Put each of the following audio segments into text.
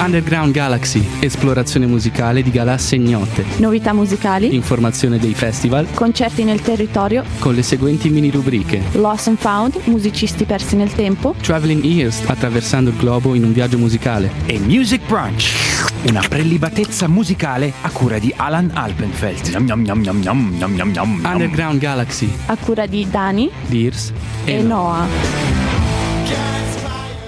Underground Galaxy, esplorazione musicale di galassie ignote, Novità musicali, informazione dei festival concerti nel territorio, con le seguenti mini rubriche. Lost and Found, musicisti persi nel tempo, Traveling Ears, attraversando il globo in un viaggio musicale. e Music Brunch, una prelibatezza musicale a cura di Alan Alpenfeld. Yum, yum, yum. Underground Galaxy, a cura di Dani Dears e Noah.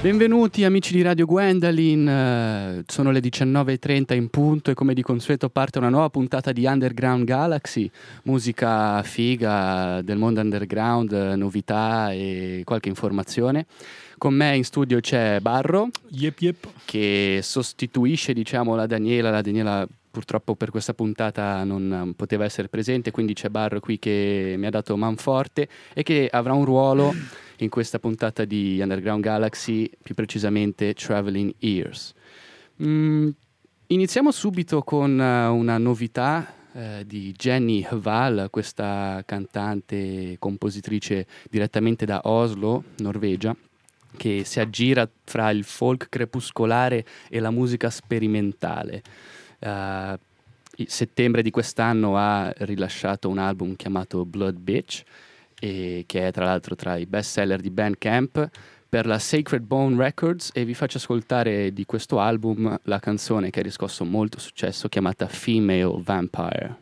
Benvenuti amici di Radio Gwendolyn, eh, sono le 19.30 in punto e come di consueto parte una nuova puntata di Underground Galaxy, musica figa del mondo underground, novità e qualche informazione. Con me in studio c'è Barro Yep, yep. che sostituisce diciamo la Daniela, la Daniela purtroppo per questa puntata non eh, poteva essere presente, quindi c'è Barro qui che mi ha dato manforte e che avrà un ruolo in questa puntata di Underground Galaxy, più precisamente Traveling Ears. Mm, iniziamo subito con eh, una novità eh, di Jenny Hval, questa cantante e compositrice direttamente da Oslo, Norvegia, che si aggira fra il folk crepuscolare e la musica sperimentale. In settembre di quest'anno ha rilasciato un album chiamato Blood Bitch, che è tra l'altro tra i best seller di Bandcamp per la Sacred Bone Records e vi faccio ascoltare di questo album la canzone che ha riscosso molto successo chiamata Female Vampire.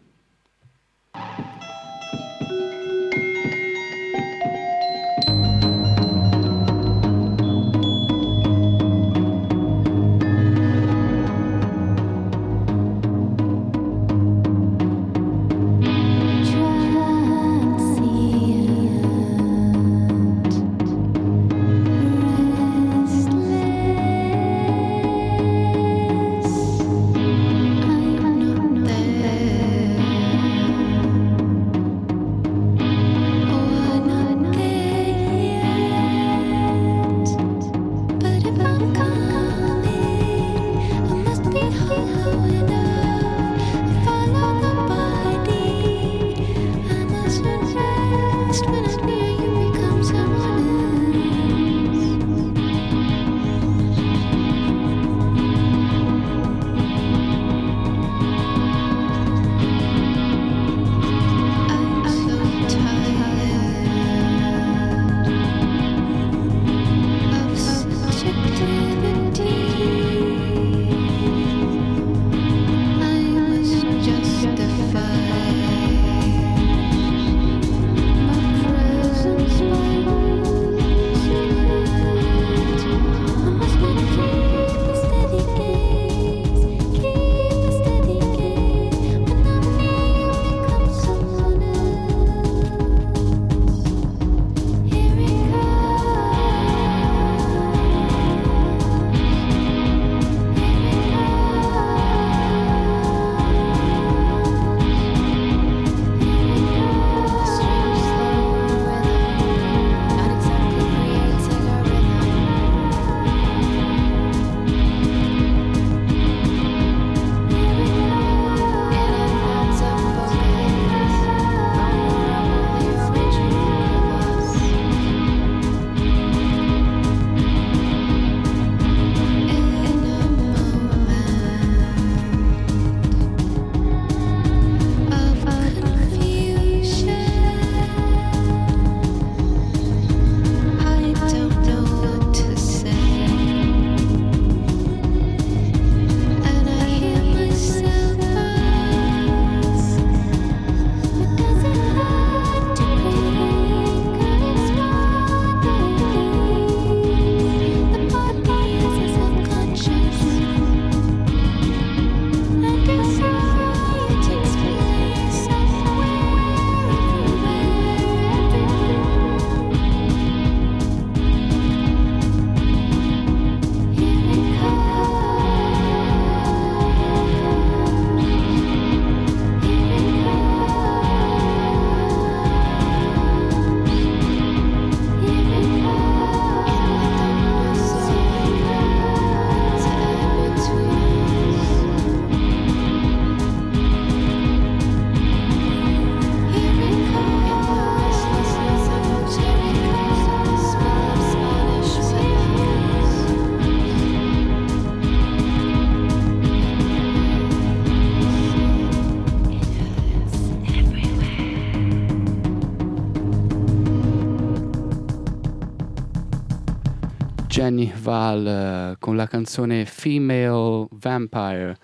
Jenny Val eh, con la canzone Female Vampire.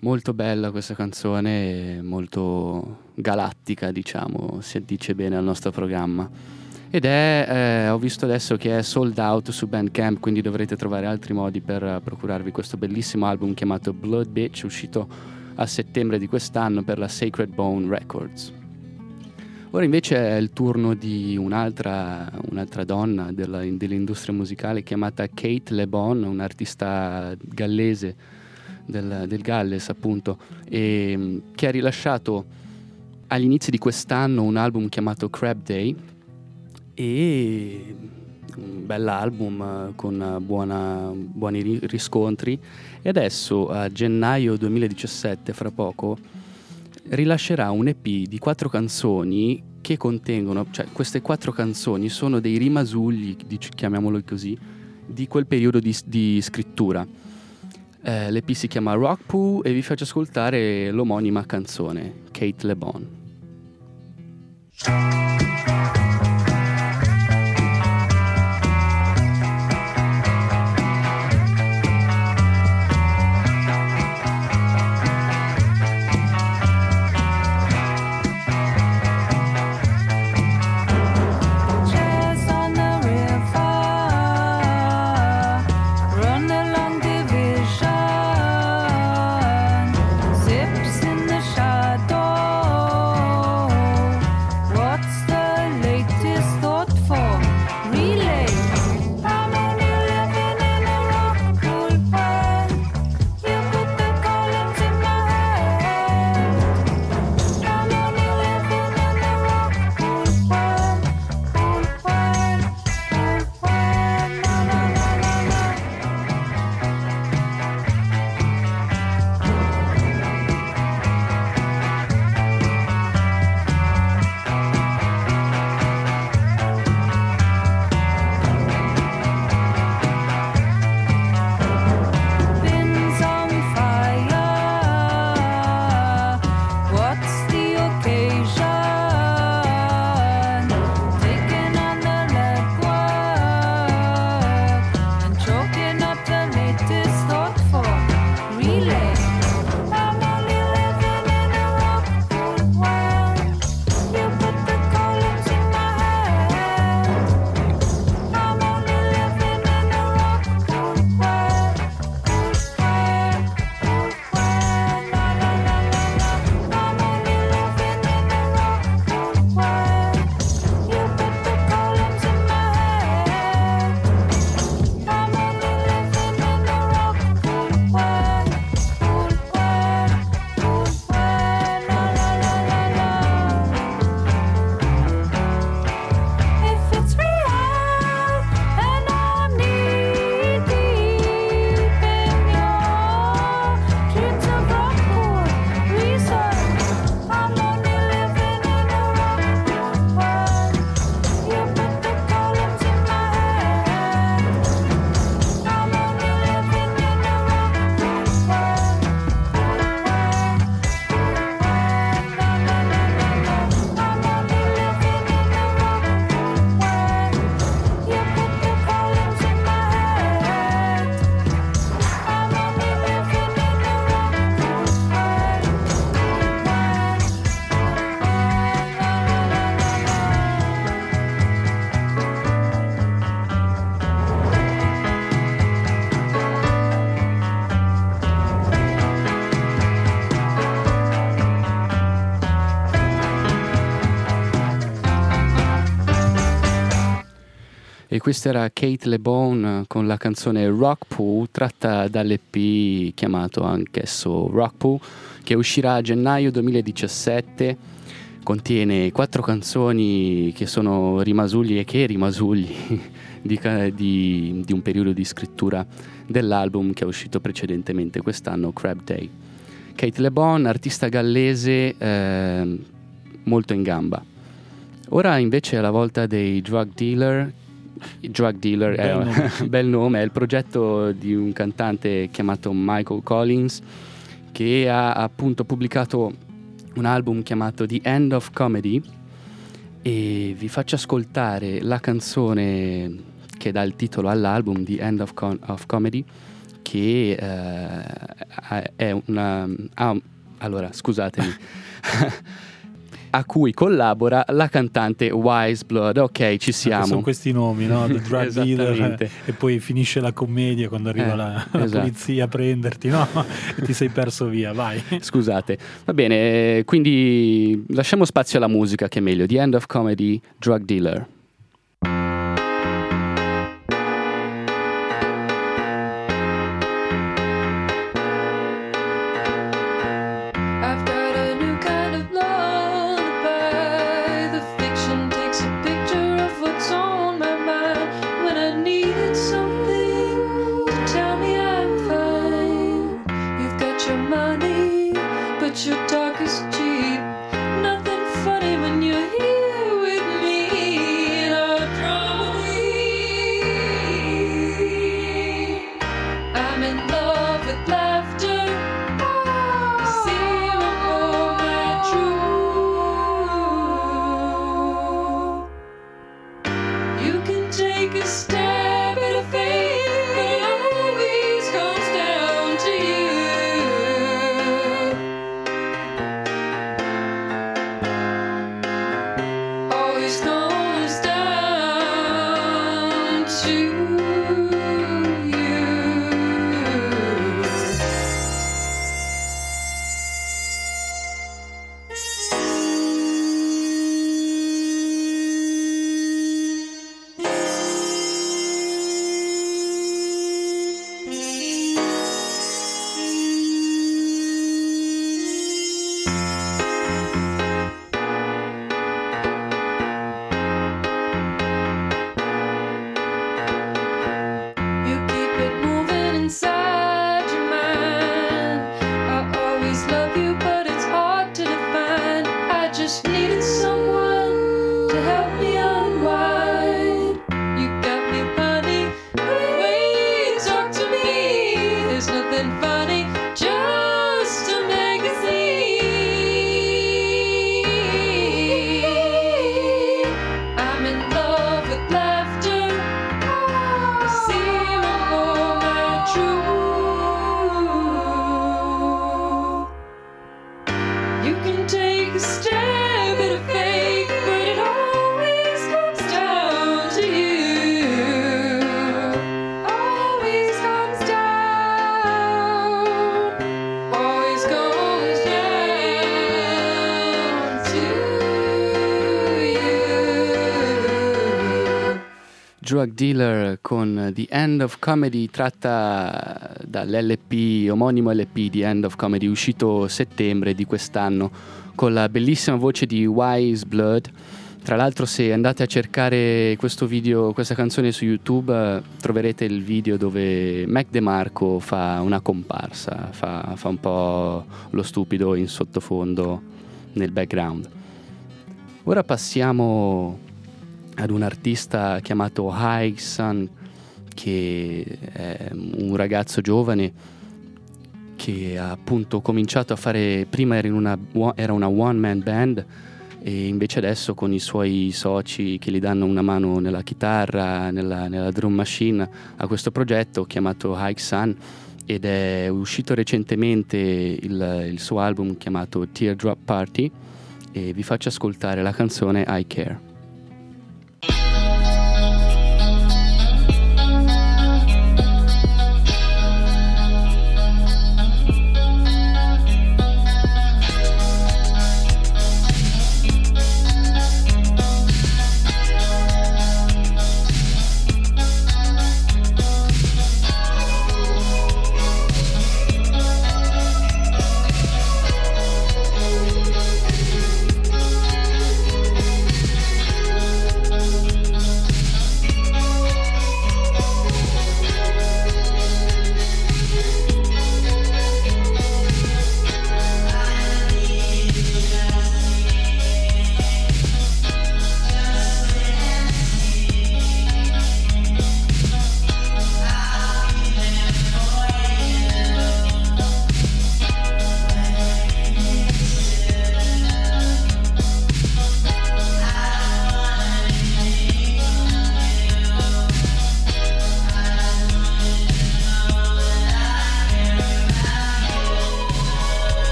Molto bella questa canzone, molto galattica, diciamo, si addice bene al nostro programma. Ed è, eh, ho visto adesso che è sold out su Bandcamp, quindi dovrete trovare altri modi per procurarvi questo bellissimo album chiamato Blood Bitch, uscito a settembre di quest'anno per la Sacred Bone Records. Ora invece è il turno di un'altra, un'altra donna della, dell'industria musicale chiamata Kate Le Bon, un'artista gallese del, del Galles appunto, e, che ha rilasciato agli inizi di quest'anno un album chiamato Crab Day e un bell'album con buona, buoni riscontri. E adesso a gennaio 2017, fra poco, rilascerà un EP di quattro canzoni che contengono, cioè queste quattro canzoni sono dei rimasugli, chiamiamolo così, di quel periodo di, di scrittura. Eh, L'EP si chiama Rock Poo e vi faccio ascoltare l'omonima canzone, Kate Le Bon. Questa era Kate LeBone con la canzone Rock Poo tratta dall'EP chiamato anch'esso Rock Poo che uscirà a gennaio 2017 contiene quattro canzoni che sono rimasugli e che rimasugli di, di, di, un periodo di scrittura dell'album che è uscito precedentemente quest'anno, Crab Day. Kate LeBon, artista gallese eh, molto in gamba. Ora invece è la volta dei drug dealer Drug Dealer è un bel nome, è il progetto di un cantante chiamato Michael Collins che ha appunto pubblicato un album chiamato The End of Comedy e vi faccio ascoltare la canzone che dà il titolo all'album The End of, Con- of Comedy, che eh, è una... ah, allora, scusatemi. a cui collabora la cantante Wise Blood. Ok, ci siamo. Sono questi nomi, no? The drug dealer e poi finisce la commedia quando arriva Eh, la, la esatto. polizia a prenderti, no? e ti sei perso via, vai. Scusate, va bene, eh, quindi lasciamo spazio alla musica che è meglio. The End of Comedy, Drug Dealer. Drug Dealer con The End of Comedy tratta dall'LP, omonimo LP The End of Comedy uscito settembre di quest'anno con la bellissima voce di Wise Blood. Tra l'altro se andate a cercare questo video, questa canzone su YouTube troverete il video dove Mac DeMarco fa una comparsa, fa, fa un po' lo stupido in sottofondo nel background. Ora passiamo ad un artista chiamato Sun, che è un ragazzo giovane che ha appunto cominciato a fare, prima era, una, era una one man band e invece adesso con i suoi soci che gli danno una mano nella chitarra, nella, nella drum machine a questo progetto chiamato Sun ed è uscito recentemente il, il suo album chiamato Teardrop Party e vi faccio ascoltare la canzone I Care.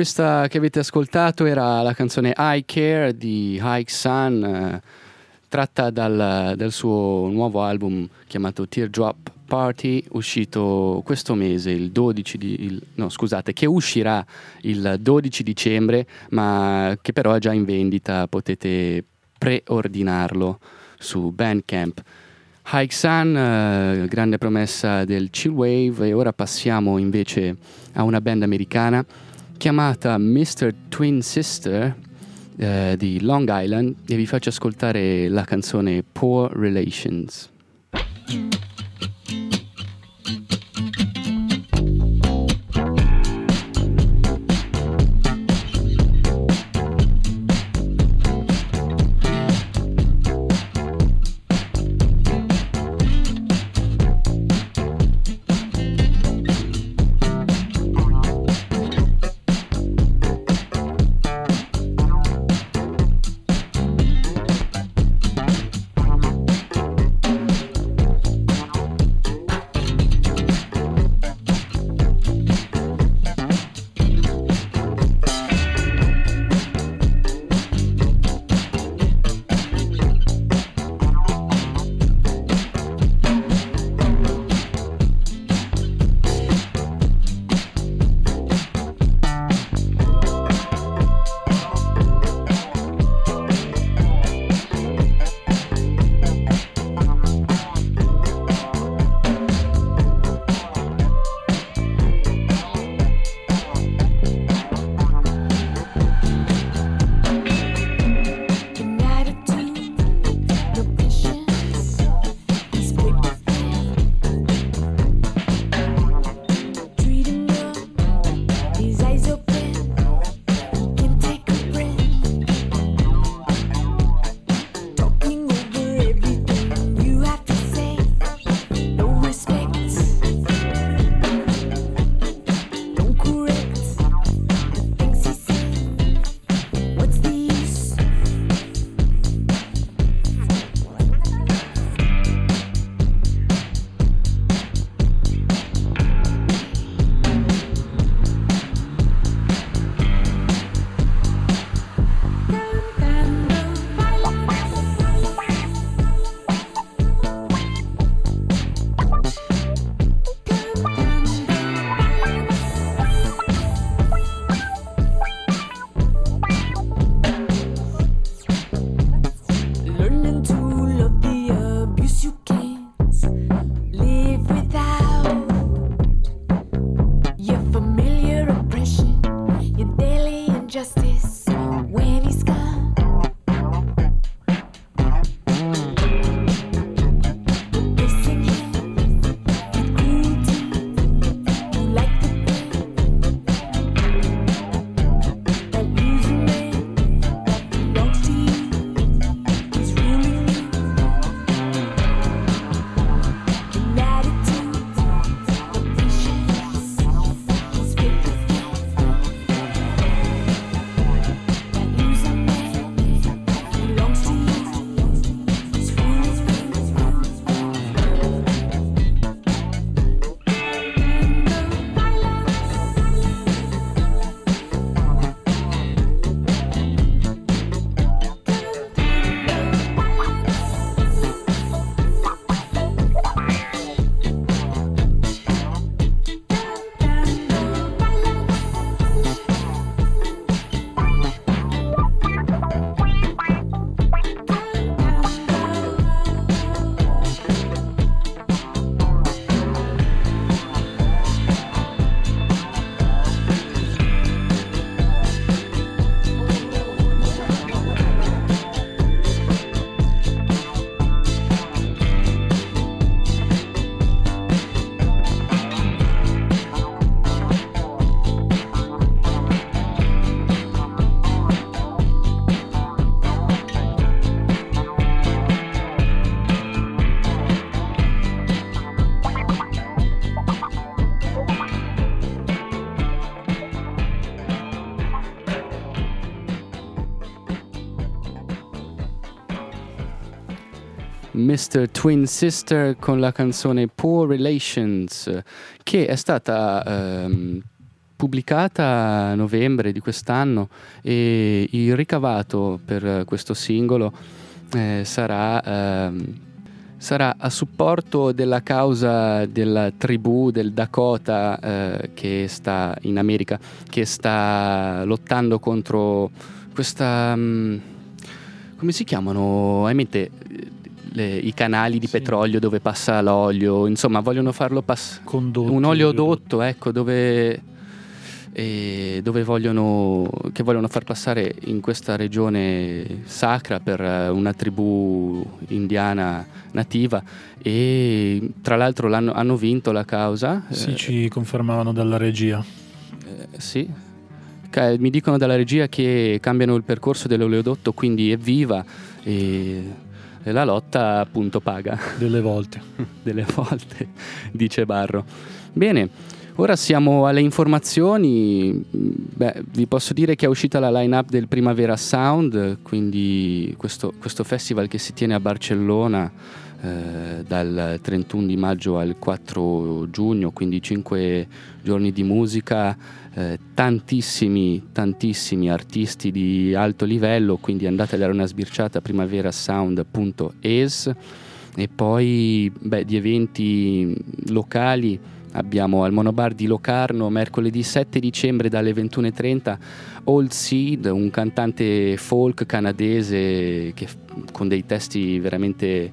Questa che avete ascoltato era la canzone I Care di Hike Sun, eh, tratta dal, dal suo nuovo album chiamato Teardrop Party, uscito questo mese, il 12 di, il- no, scusate, che uscirà il 12 dicembre, ma che però è già in vendita, potete preordinarlo su Bandcamp. Hike Sun, eh, grande promessa del chill wave e ora passiamo invece a una band americana chiamata Mr. Twin Sister eh, di Long Island e vi faccio ascoltare la canzone Poor Relations. Mr. Twin Sister con la canzone Poor Relations, che è stata ehm, pubblicata a novembre di quest'anno e il ricavato per questo singolo eh, sarà, ehm, sarà a supporto della causa della tribù del Dakota eh, che sta in America, che sta lottando contro questa... mm, come si chiamano? Hai le- i canali di Sì. petrolio dove passa l'olio? Insomma, vogliono farlo passare un oleodotto, ecco, dove, eh, dove vogliono, che vogliono far passare in questa regione sacra per eh, una tribù indiana nativa e tra l'altro l'hanno- hanno vinto la causa. Sì, eh, ci confermavano dalla regia. eh, sì. Mi dicono dalla regia che cambiano il percorso dell'oleodotto, quindi evviva e, e la lotta appunto paga Delle volte. delle volte, dice Barro. Bene, ora siamo alle informazioni. Beh, vi posso dire che è uscita la line-up del Primavera Sound, quindi questo, questo festival che si tiene a Barcellona eh, dal 31 di maggio al 4 giugno, quindi 5 giorni di musica, eh, tantissimi, tantissimi artisti di alto livello, quindi andate a dare una sbirciata a primaverasound.es e poi beh, di eventi locali abbiamo al Monobar di Locarno mercoledì 7 dicembre dalle 21.30 Old Seed, un cantante folk canadese che, con dei testi veramente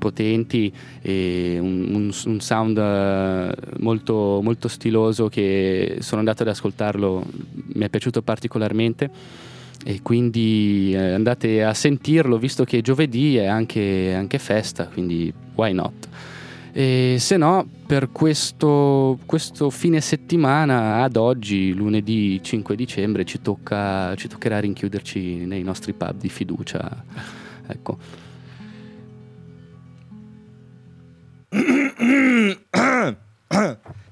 potenti e un, un- un sound eh, molto, molto stiloso che sono andato ad ascoltarlo, mi è piaciuto particolarmente e quindi eh, andate a sentirlo visto che giovedì è anche, anche festa, quindi why not? E se no, per questo, questo fine settimana, ad oggi, lunedì 5 dicembre, ci, tocca, ci toccherà rinchiuderci nei nostri pub di fiducia. Ecco.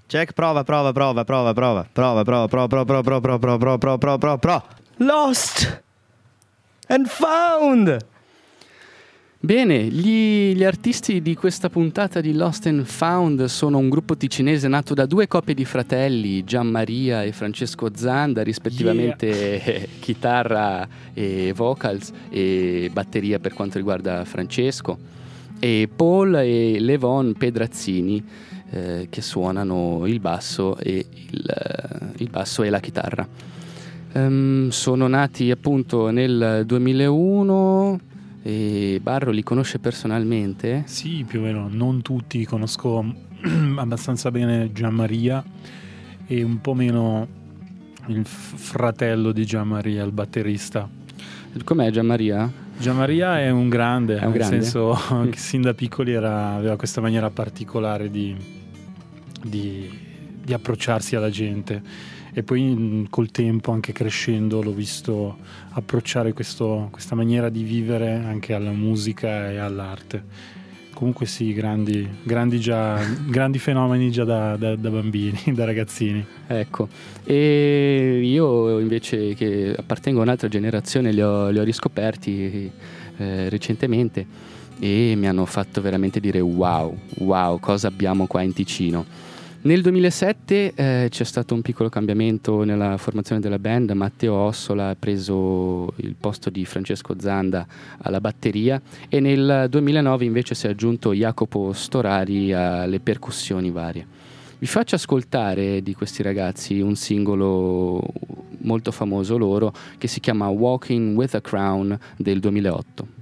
Check, prova, prova, prova, prova, prova, prova, prova, prova, prova, prova, prova, prova, prova, prova, prova, prova. Lost and found. Bene, gli, gli artisti di questa puntata di Lost and Found sono un gruppo ticinese nato da due coppie di fratelli, Gian Maria e Francesco Zanda, rispettivamente eh, chitarra e vocals e batteria per quanto riguarda Francesco, e Paul e Levon Pedrazzini eh, che suonano il basso e, il, eh, il basso e la chitarra. Ehm, sono nati appunto nel 2001 e Barro li conosce personalmente. Sì, più o meno, non tutti, conosco abbastanza bene Gianmaria e un po' meno il fratello di Gianmaria, il batterista. Com'è Gianmaria? Gianmaria è un grande, È un nel grande? senso che sin da piccoli era- aveva questa maniera particolare di, di- di approcciarsi alla gente e poi mh, col tempo, anche crescendo, l'ho visto approcciare questo- questa maniera di vivere anche alla musica e all'arte. Comunque sì, grandi, grandi, già, grandi fenomeni già da, da- da bambini, da ragazzini. Ecco, e io invece che appartengo a un'altra generazione li ho, li ho riscoperti eh, recentemente e mi hanno fatto veramente dire wow, wow, cosa abbiamo qua in Ticino. Nel 2007 eh, c'è stato un piccolo cambiamento nella formazione della band, Matteo Ossola ha preso il posto di Francesco Zanda alla batteria e nel 2009 invece si è aggiunto Jacopo Storari alle percussioni varie. Vi faccio ascoltare di questi ragazzi un singolo molto famoso loro che si chiama Walking with a Crown del 2008.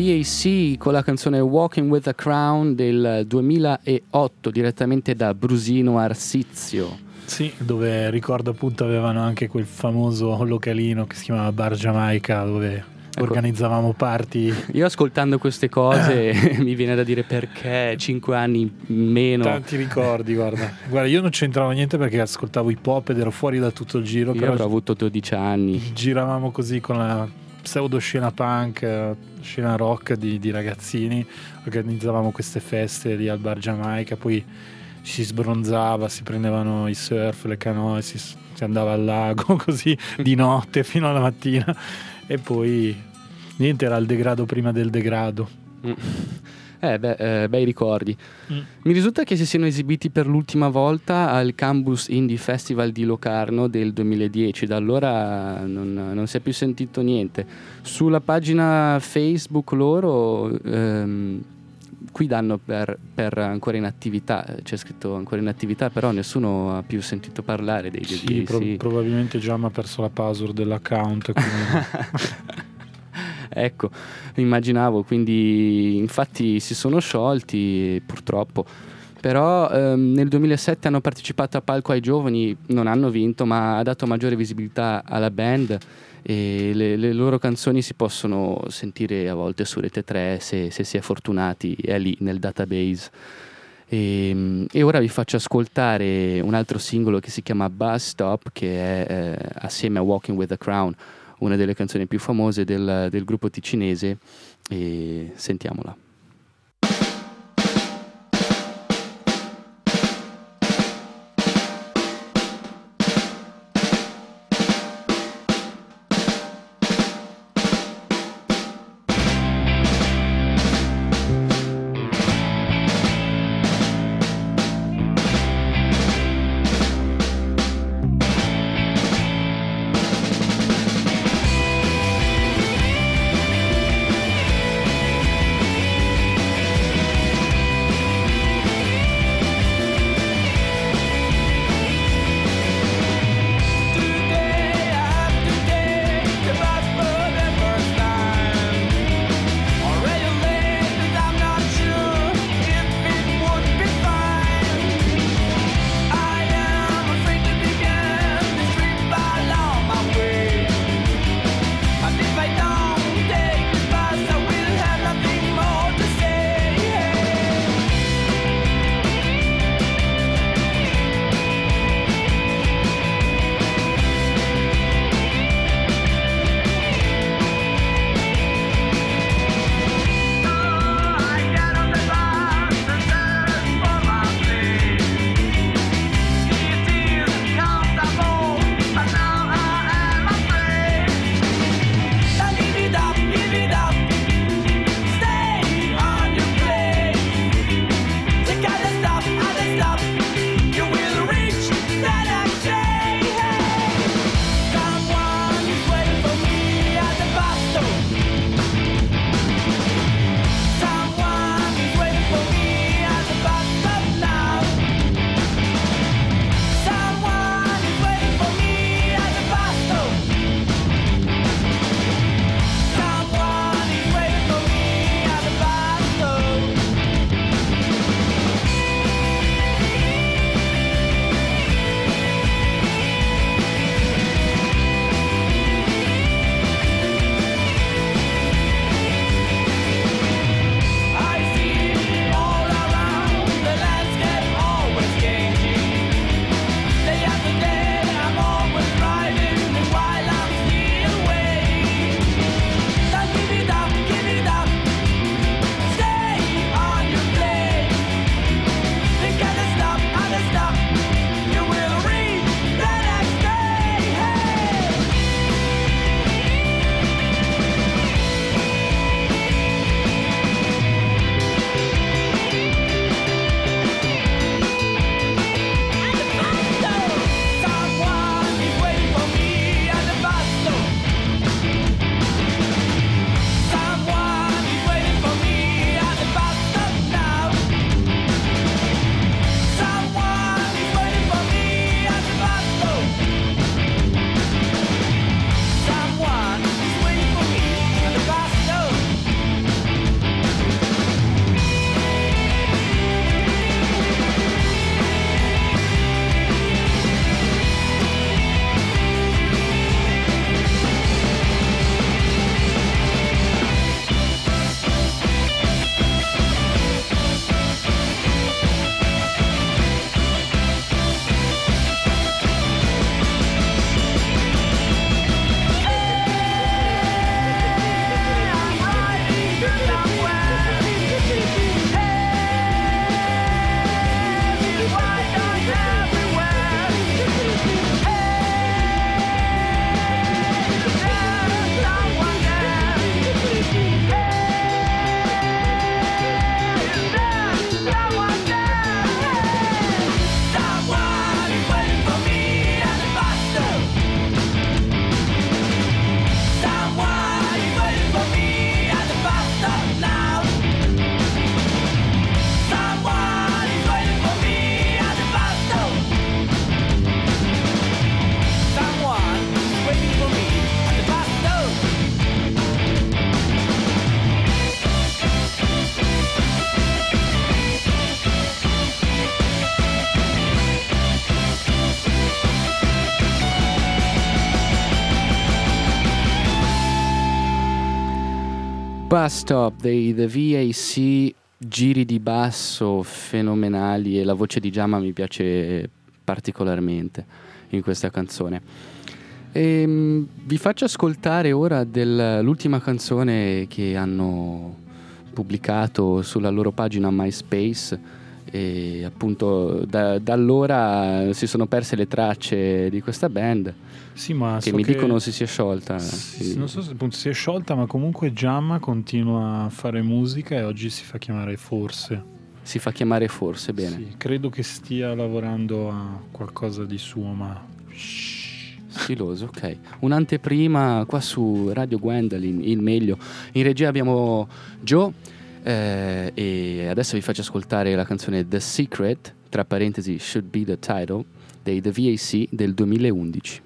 VAC con la canzone Walking with a Crown del 2008 direttamente da Brusino Arsizio. Sì, dove ricordo appunto avevano anche quel famoso localino che si chiamava Bar Jamaica dove Ecco. organizzavamo party. Io ascoltando queste cose mi viene da dire perché 5 anni meno. Tanti ricordi, guarda. Guarda, io non c'entravo niente perché ascoltavo hip hop ed ero fuori da tutto il giro, Io avrò avuto 12 anni. giravamo così con la pseudo scena punk, scena rock di, di ragazzini, organizzavamo queste feste lì al bar Jamaica, poi si sbronzava, si prendevano i surf, le canoe, si, si andava al lago così di notte fino alla mattina e poi niente, era il degrado prima del degrado. Mm. Eh, beh, eh, bei ricordi. Mm. Mi risulta che si siano esibiti per l'ultima volta al Cambus Indie Festival di Locarno del 2010, da allora non, non si è più sentito niente. Sulla pagina Facebook loro ehm, qui danno per, per ancora in attività, c'è scritto ancora in attività, però nessuno ha più sentito parlare dei Sì, dei- pro- sì. probabilmente Giamma ha perso la password dell'account. quindi- ecco, immaginavo, quindi infatti si sono sciolti purtroppo. Però ehm, nel 2007 hanno partecipato a Palco ai Giovani, non hanno vinto, ma ha dato maggiore visibilità alla band e le, le loro canzoni si possono sentire a volte su Rete 3 se, se si è fortunati, è lì nel database. E, e ora vi faccio ascoltare un altro singolo che si chiama Bus Stop, che è eh, assieme a Walking with the Crown, una delle canzoni più famose del, del gruppo ticinese. E sentiamola. Bus Stop dei The VAC, giri di basso fenomenali e la voce di Giamma mi piace particolarmente in questa canzone. E, vi faccio ascoltare ora dell'ultima canzone che hanno pubblicato sulla loro pagina MySpace e appunto da, da, allora si sono perse le tracce di questa band sì, che so mi che dicono si sia sciolta si, non so se appunto si è sciolta ma comunque Giamma continua a fare musica e oggi si fa chiamare Forse si fa chiamare Forse, bene sì, credo che stia lavorando a qualcosa di suo ma Stiloso, ok. Un'anteprima qua su Radio Gwendolyn, il meglio. In regia abbiamo Joe eh, e adesso vi faccio ascoltare la canzone The Secret, tra parentesi Should Be the Title, dei The VAC del 2011.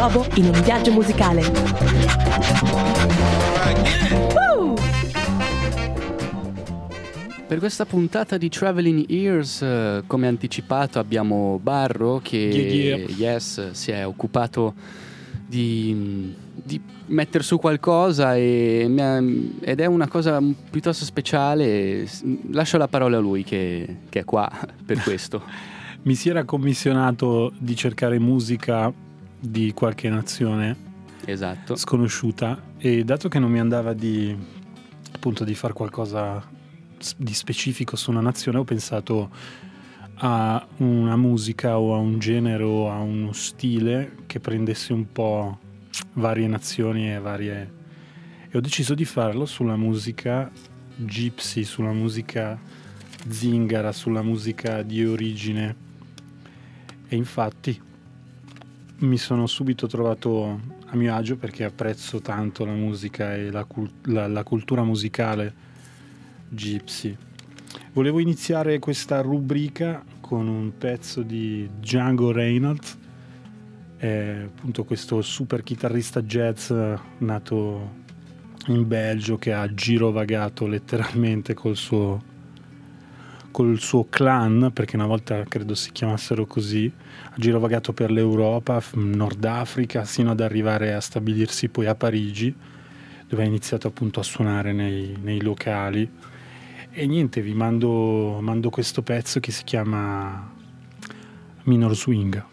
Globo in un viaggio musicale. Per questa puntata di Traveling Ears, eh, come anticipato, abbiamo Barro che Yeah, yeah. yes, si è occupato di, di mettere su qualcosa e ed è una cosa piuttosto speciale. Lascio la parola a lui che, che è qua per questo. Mi si era commissionato di cercare musica di qualche nazione esatto. sconosciuta e dato che non mi andava di appunto di fare qualcosa di specifico su una nazione ho pensato a una musica o a un genere o a uno stile che prendesse un po' varie nazioni e varie e ho deciso di farlo sulla musica gypsy, sulla musica zingara, sulla musica di origine e infatti mi sono subito trovato a mio agio perché apprezzo tanto la musica e la, cul- la- la cultura musicale gypsy. Volevo iniziare questa rubrica con un pezzo di Django Reinhardt, eh, appunto questo super chitarrista jazz nato in Belgio che ha girovagato letteralmente col suo col suo clan, perché una volta credo si chiamassero così, ha girovagato per l'Europa, Nord Africa, sino ad arrivare a stabilirsi poi a Parigi, dove ha iniziato appunto a suonare nei, nei locali. E niente, vi mando, mando questo pezzo che si chiama Minor Swing.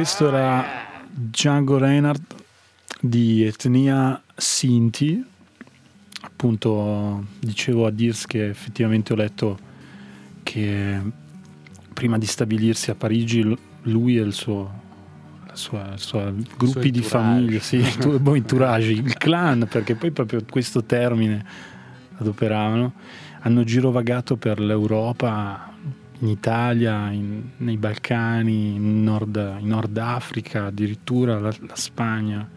Questo era Django Reinhardt di etnia Sinti. Appunto, dicevo a Dirs che effettivamente ho letto che prima di stabilirsi a Parigi lui e il suo, sua, il suo gruppi di entourage. famiglia, sì, il entourage, il clan, perché poi proprio questo termine adoperavano, hanno girovagato per l'Europa, in Italia, in- nei Balcani, in Nord, in Nord Africa, addirittura la, la Spagna.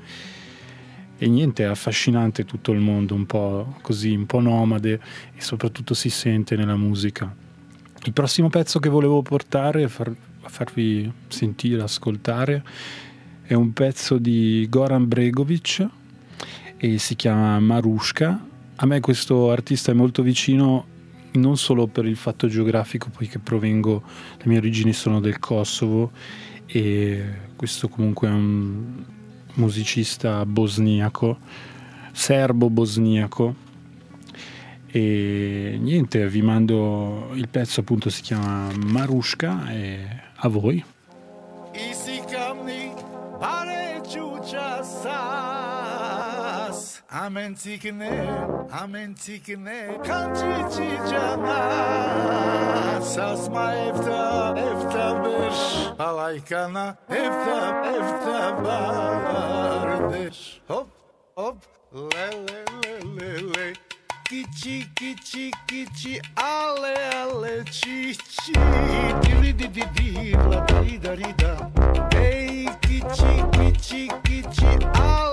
E niente, è affascinante tutto il mondo, un po' così, un po' nomade e soprattutto si sente nella musica. Il prossimo pezzo che volevo portare, far- farvi sentire, ascoltare, è un pezzo di Goran Bregovic e si chiama Marushka. A me questo artista è molto vicino non solo per il fatto geografico, poiché provengo, le mie origini sono del Kosovo e questo comunque è un musicista bosniaco, serbo-bosniaco. E niente, vi mando il pezzo appunto si chiama Marushka e a voi. Isi 雨つきね雨つきね感じじゃない Sasma evta evta bir Alaykana evta evta bardeş Hop hop. Le le le le le. Kiçi kiçi kiçi ale ale çiçi dili di di di la da di di hey ale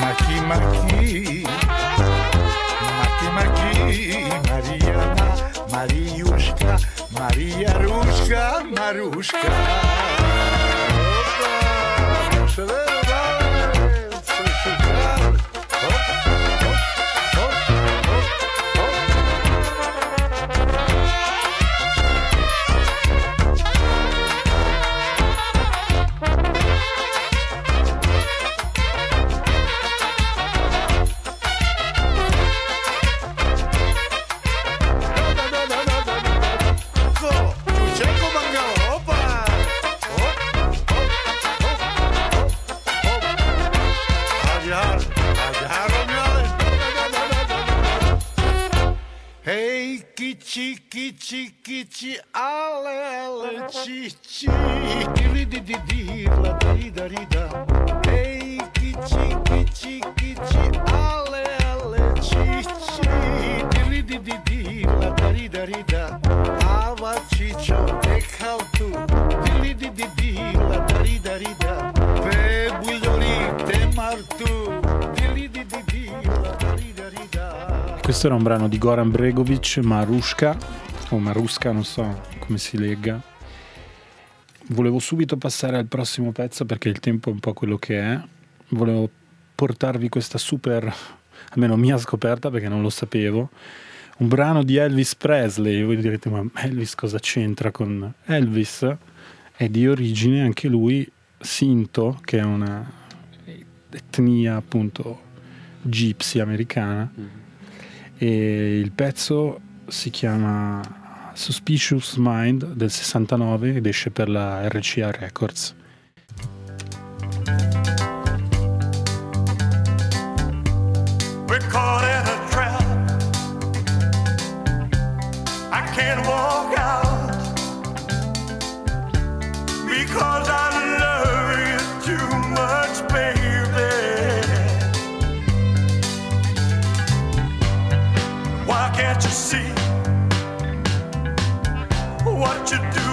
Maqui, maqui, maqui, maqui, Mariana, Mariusca, Maria Rusca, Marusca. Opa, Hey kiçi kiçi kiçi ale ale çiçi Dili di di di la di da di da. Hey kiçi kiçi kiçi ale ale çiçi Dili di di di la da di da di da. Ava çiço dekal tu Dili di di di la da di da di da. Pe buglioli te martu Questo era un brano di Goran Bregovic, Marushka, o Maruska, non so come si legga. Volevo subito passare al prossimo pezzo perché il tempo è un po' quello che è. Volevo portarvi questa super, almeno mia scoperta perché non lo sapevo, un brano di Elvis Presley. Voi direte, ma Elvis cosa c'entra con Elvis? È di origine anche lui Sinto, che è una etnia appunto gypsy americana e il pezzo si chiama Suspicious Mind del 69 ed esce per la RCA Records. We're see what you do.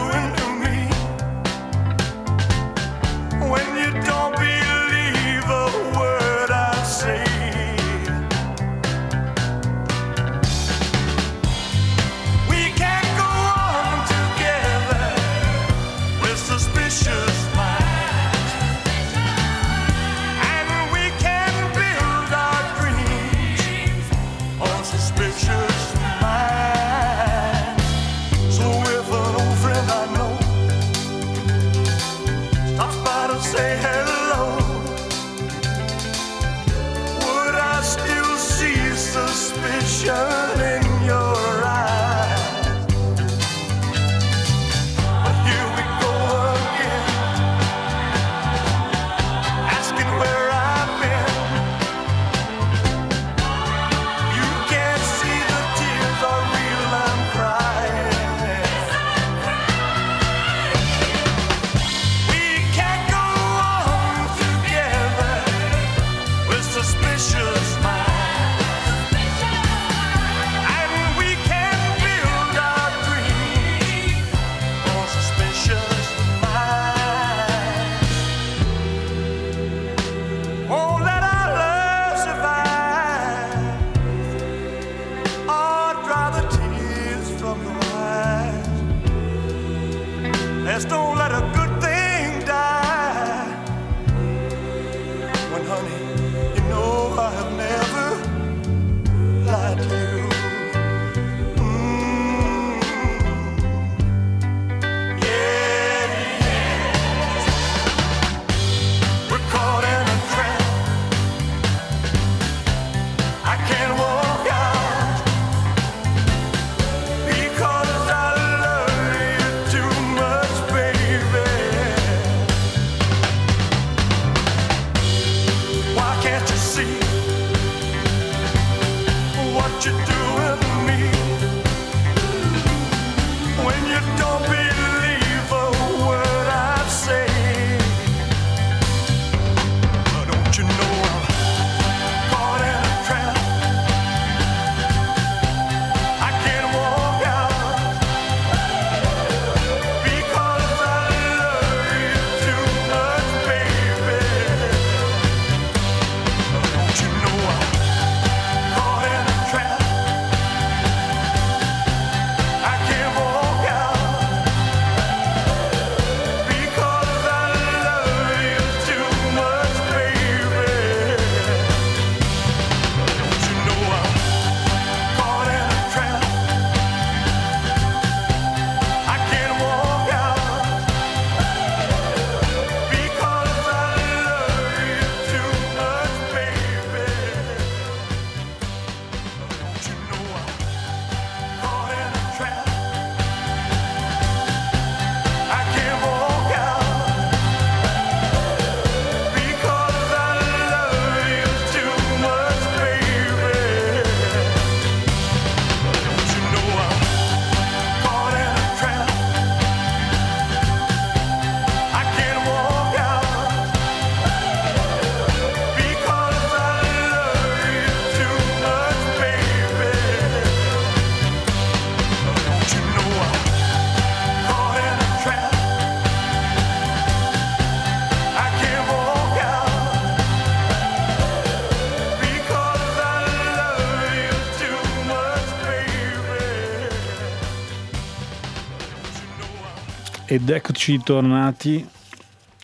Ed eccoci tornati.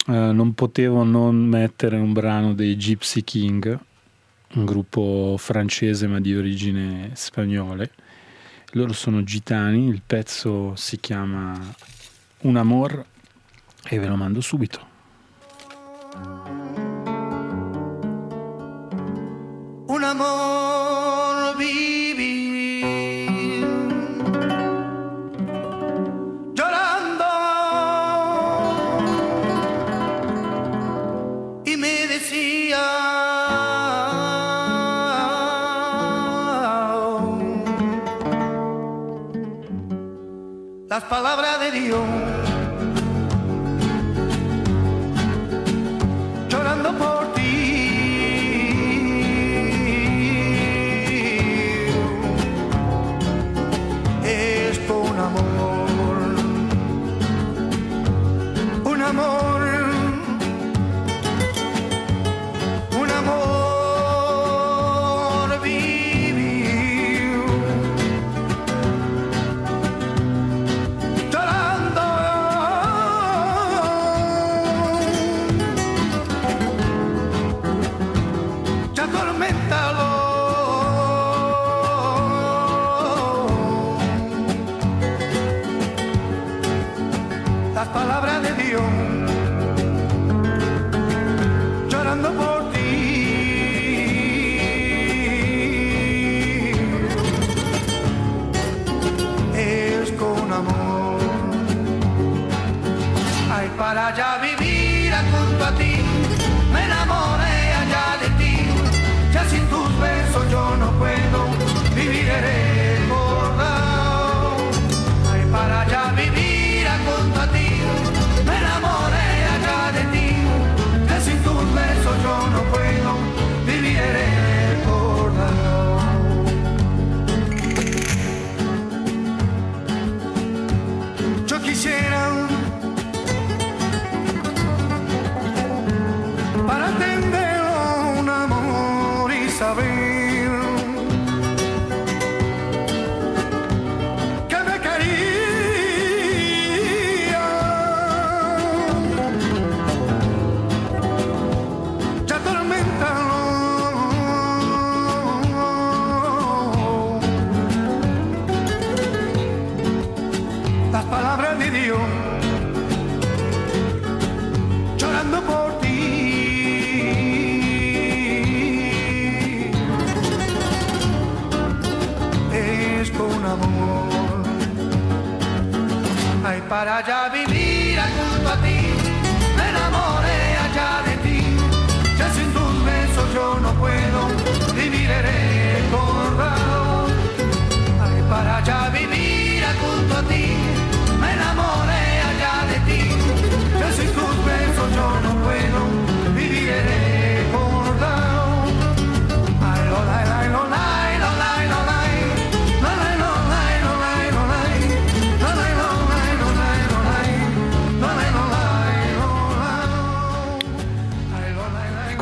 Eh, non potevo non mettere un brano dei Gypsy King, un gruppo francese ma di origine spagnola. Loro sono gitani, il pezzo si chiama Un amor e ve lo mando subito. Un amor las palabras de Dios. Llorando por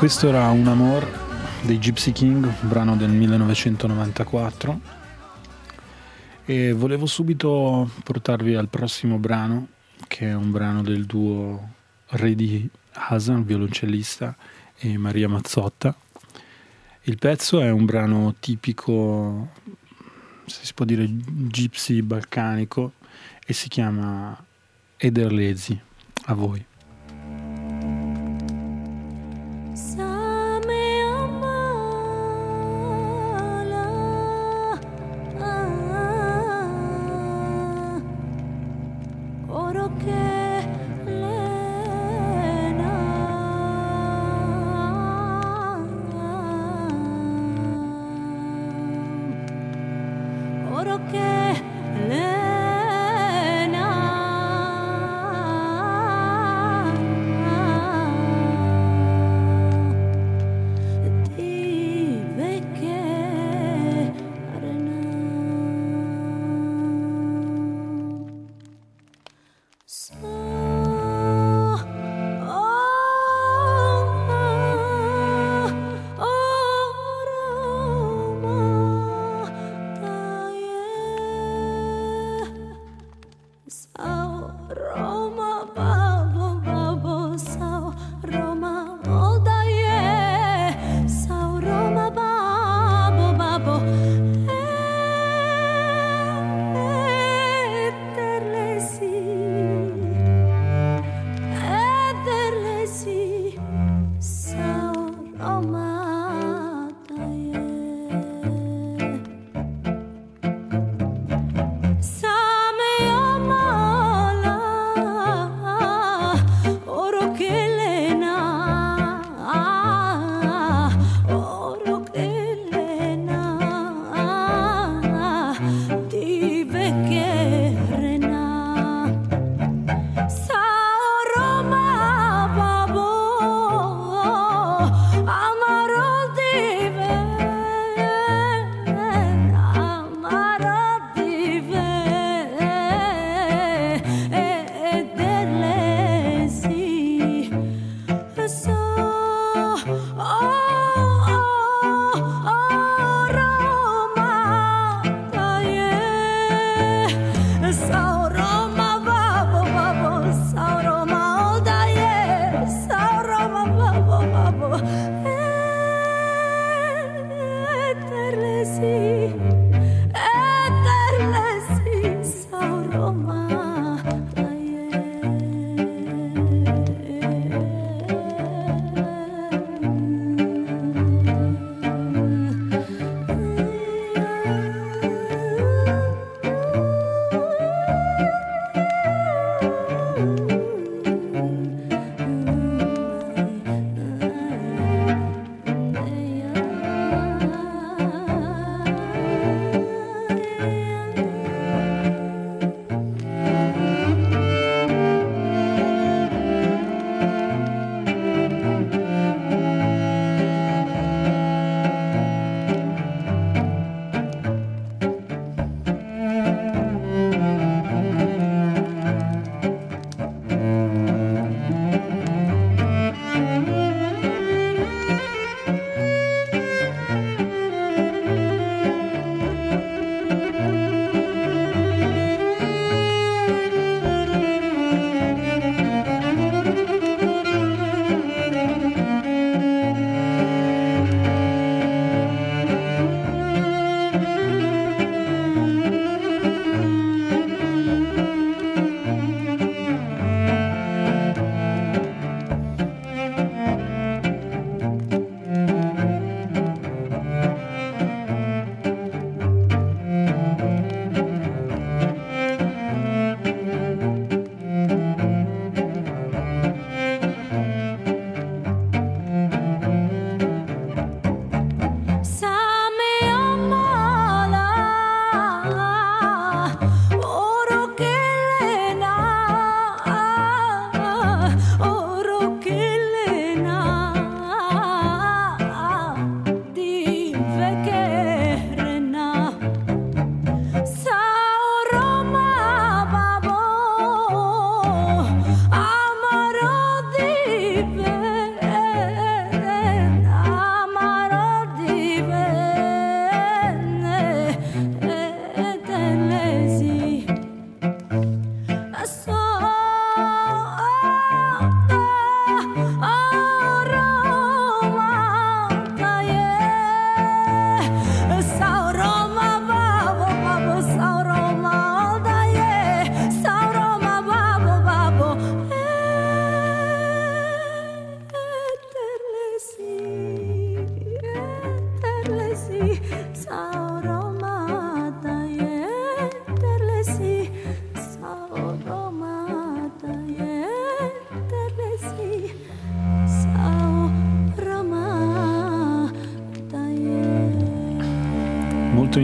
questo era Un Amor dei Gypsy King, un brano del 1994. E volevo subito portarvi al prossimo brano, che è un brano del duo Reddy Hasan, violoncellista, e Maria Mazzotta. Il pezzo è un brano tipico, se si può dire, gypsy balcanico e si chiama Ederlezi. A voi.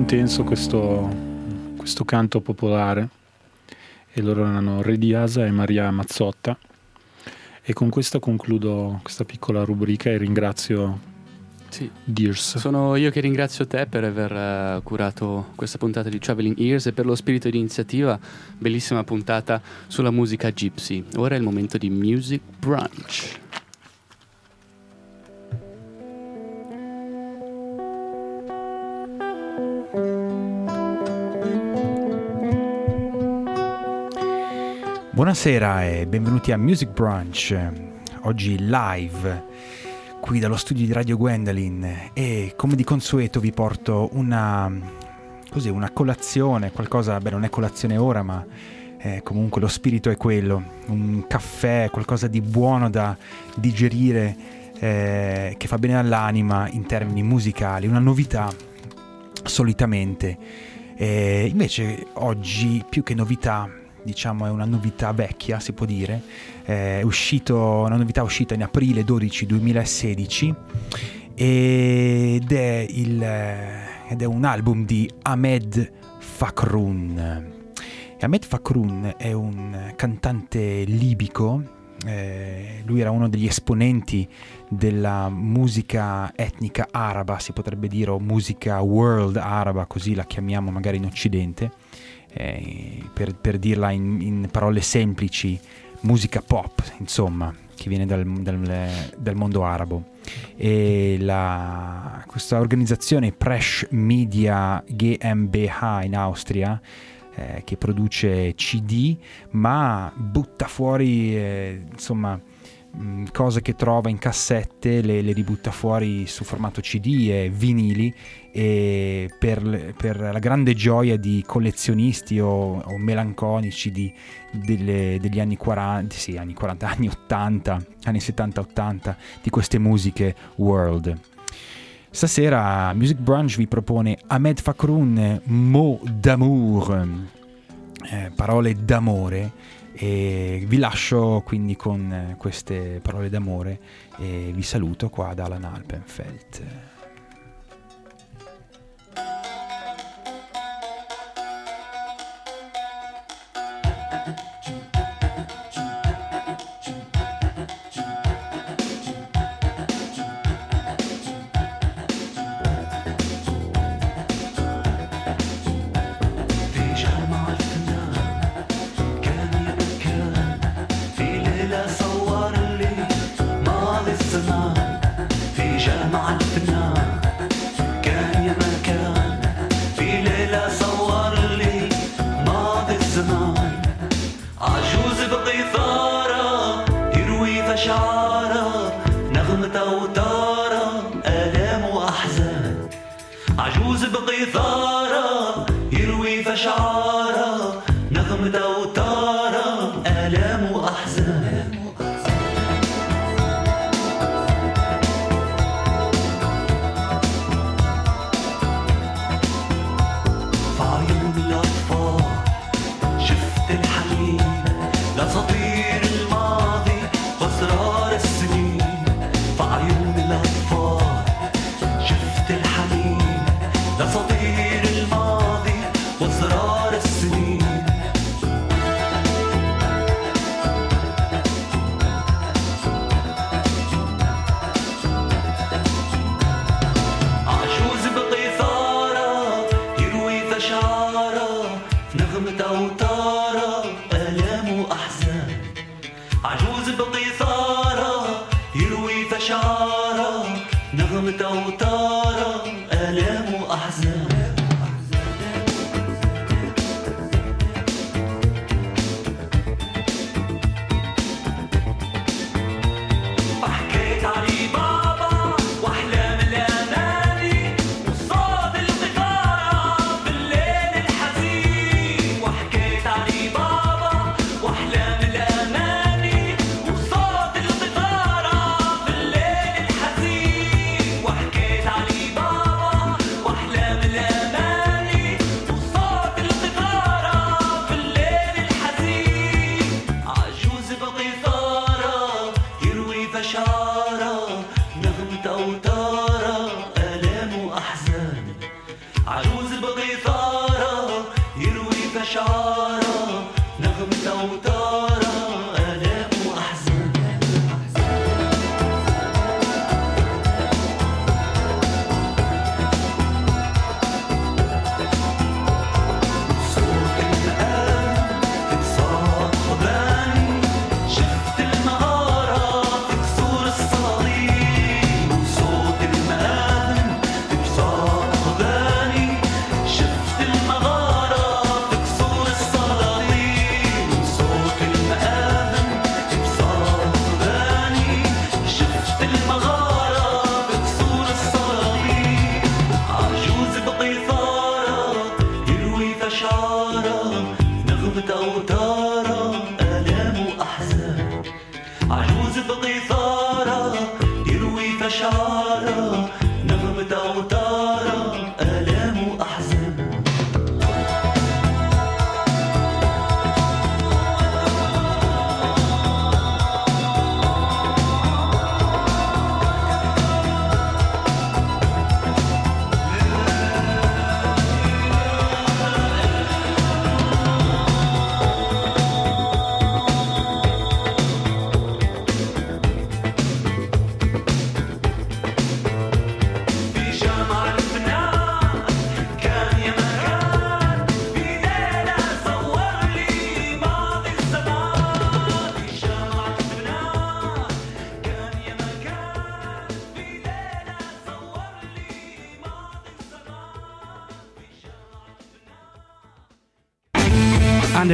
Intenso questo, questo canto popolare e loro erano Re Diasa e Maria Mazzotta e con questo concludo questa piccola rubrica e ringrazio Sì. Dears. Sono io che ringrazio te per aver eh, curato questa puntata di Traveling Ears e per lo spirito di iniziativa. Bellissima puntata sulla musica gypsy. Ora è il momento di Music Brunch. Buonasera e benvenuti a Music Brunch, oggi live qui dallo studio di Radio Gwendolyn e come di consueto vi porto una, così, una colazione, qualcosa, beh non è colazione ora ma eh, comunque lo spirito è quello, un caffè, qualcosa di buono da digerire eh, che fa bene all'anima in termini musicali, una novità solitamente. E invece oggi più che novità diciamo è una novità vecchia, si può dire, è uscito, una novità uscita in aprile 12 2016 ed è, il, ed è un album di Ahmed Fakroun. E Ahmed Fakroun è un cantante libico, eh, lui era uno degli esponenti della musica etnica araba, si potrebbe dire, o musica world araba, così la chiamiamo magari in Occidente eh, per, per dirla in, in parole semplici, musica pop, insomma, che viene dal, dal- dal mondo arabo. E la- questa organizzazione Presh Media GmbH in Austria, eh, che produce CD, ma butta fuori, eh, insomma, mh, cose che trova in cassette, le, le ributta fuori su formato CD e vinili per, per la grande gioia di collezionisti o, o melanconici di- delle- degli anni 40, sì, anni 40, anni 80, anni 70-80 di queste musiche world. Stasera Music Brunch vi propone Ahmed Fakroun Mot d'amour, eh, parole d'amore e vi lascio quindi con queste parole d'amore e vi saluto qua da Alan Alpenfeld. đó nó hôm sau tới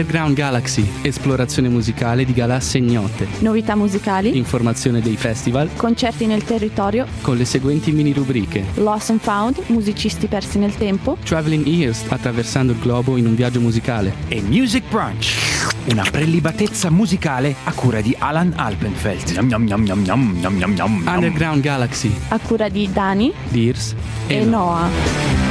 Underground Galaxy, esplorazione musicale di galassie ignote. Novità musicali. Informazione dei festival. Concerti nel territorio. Con le seguenti mini rubriche. Lost and Found, musicisti persi nel tempo. Traveling Ears, attraversando il globo in un viaggio musicale. E Music Brunch, una prelibatezza musicale a cura di Alan Alpenfeld. Yum, yum, yum, Underground Galaxy. A cura di Dani. Dears e, e Noah. Noah.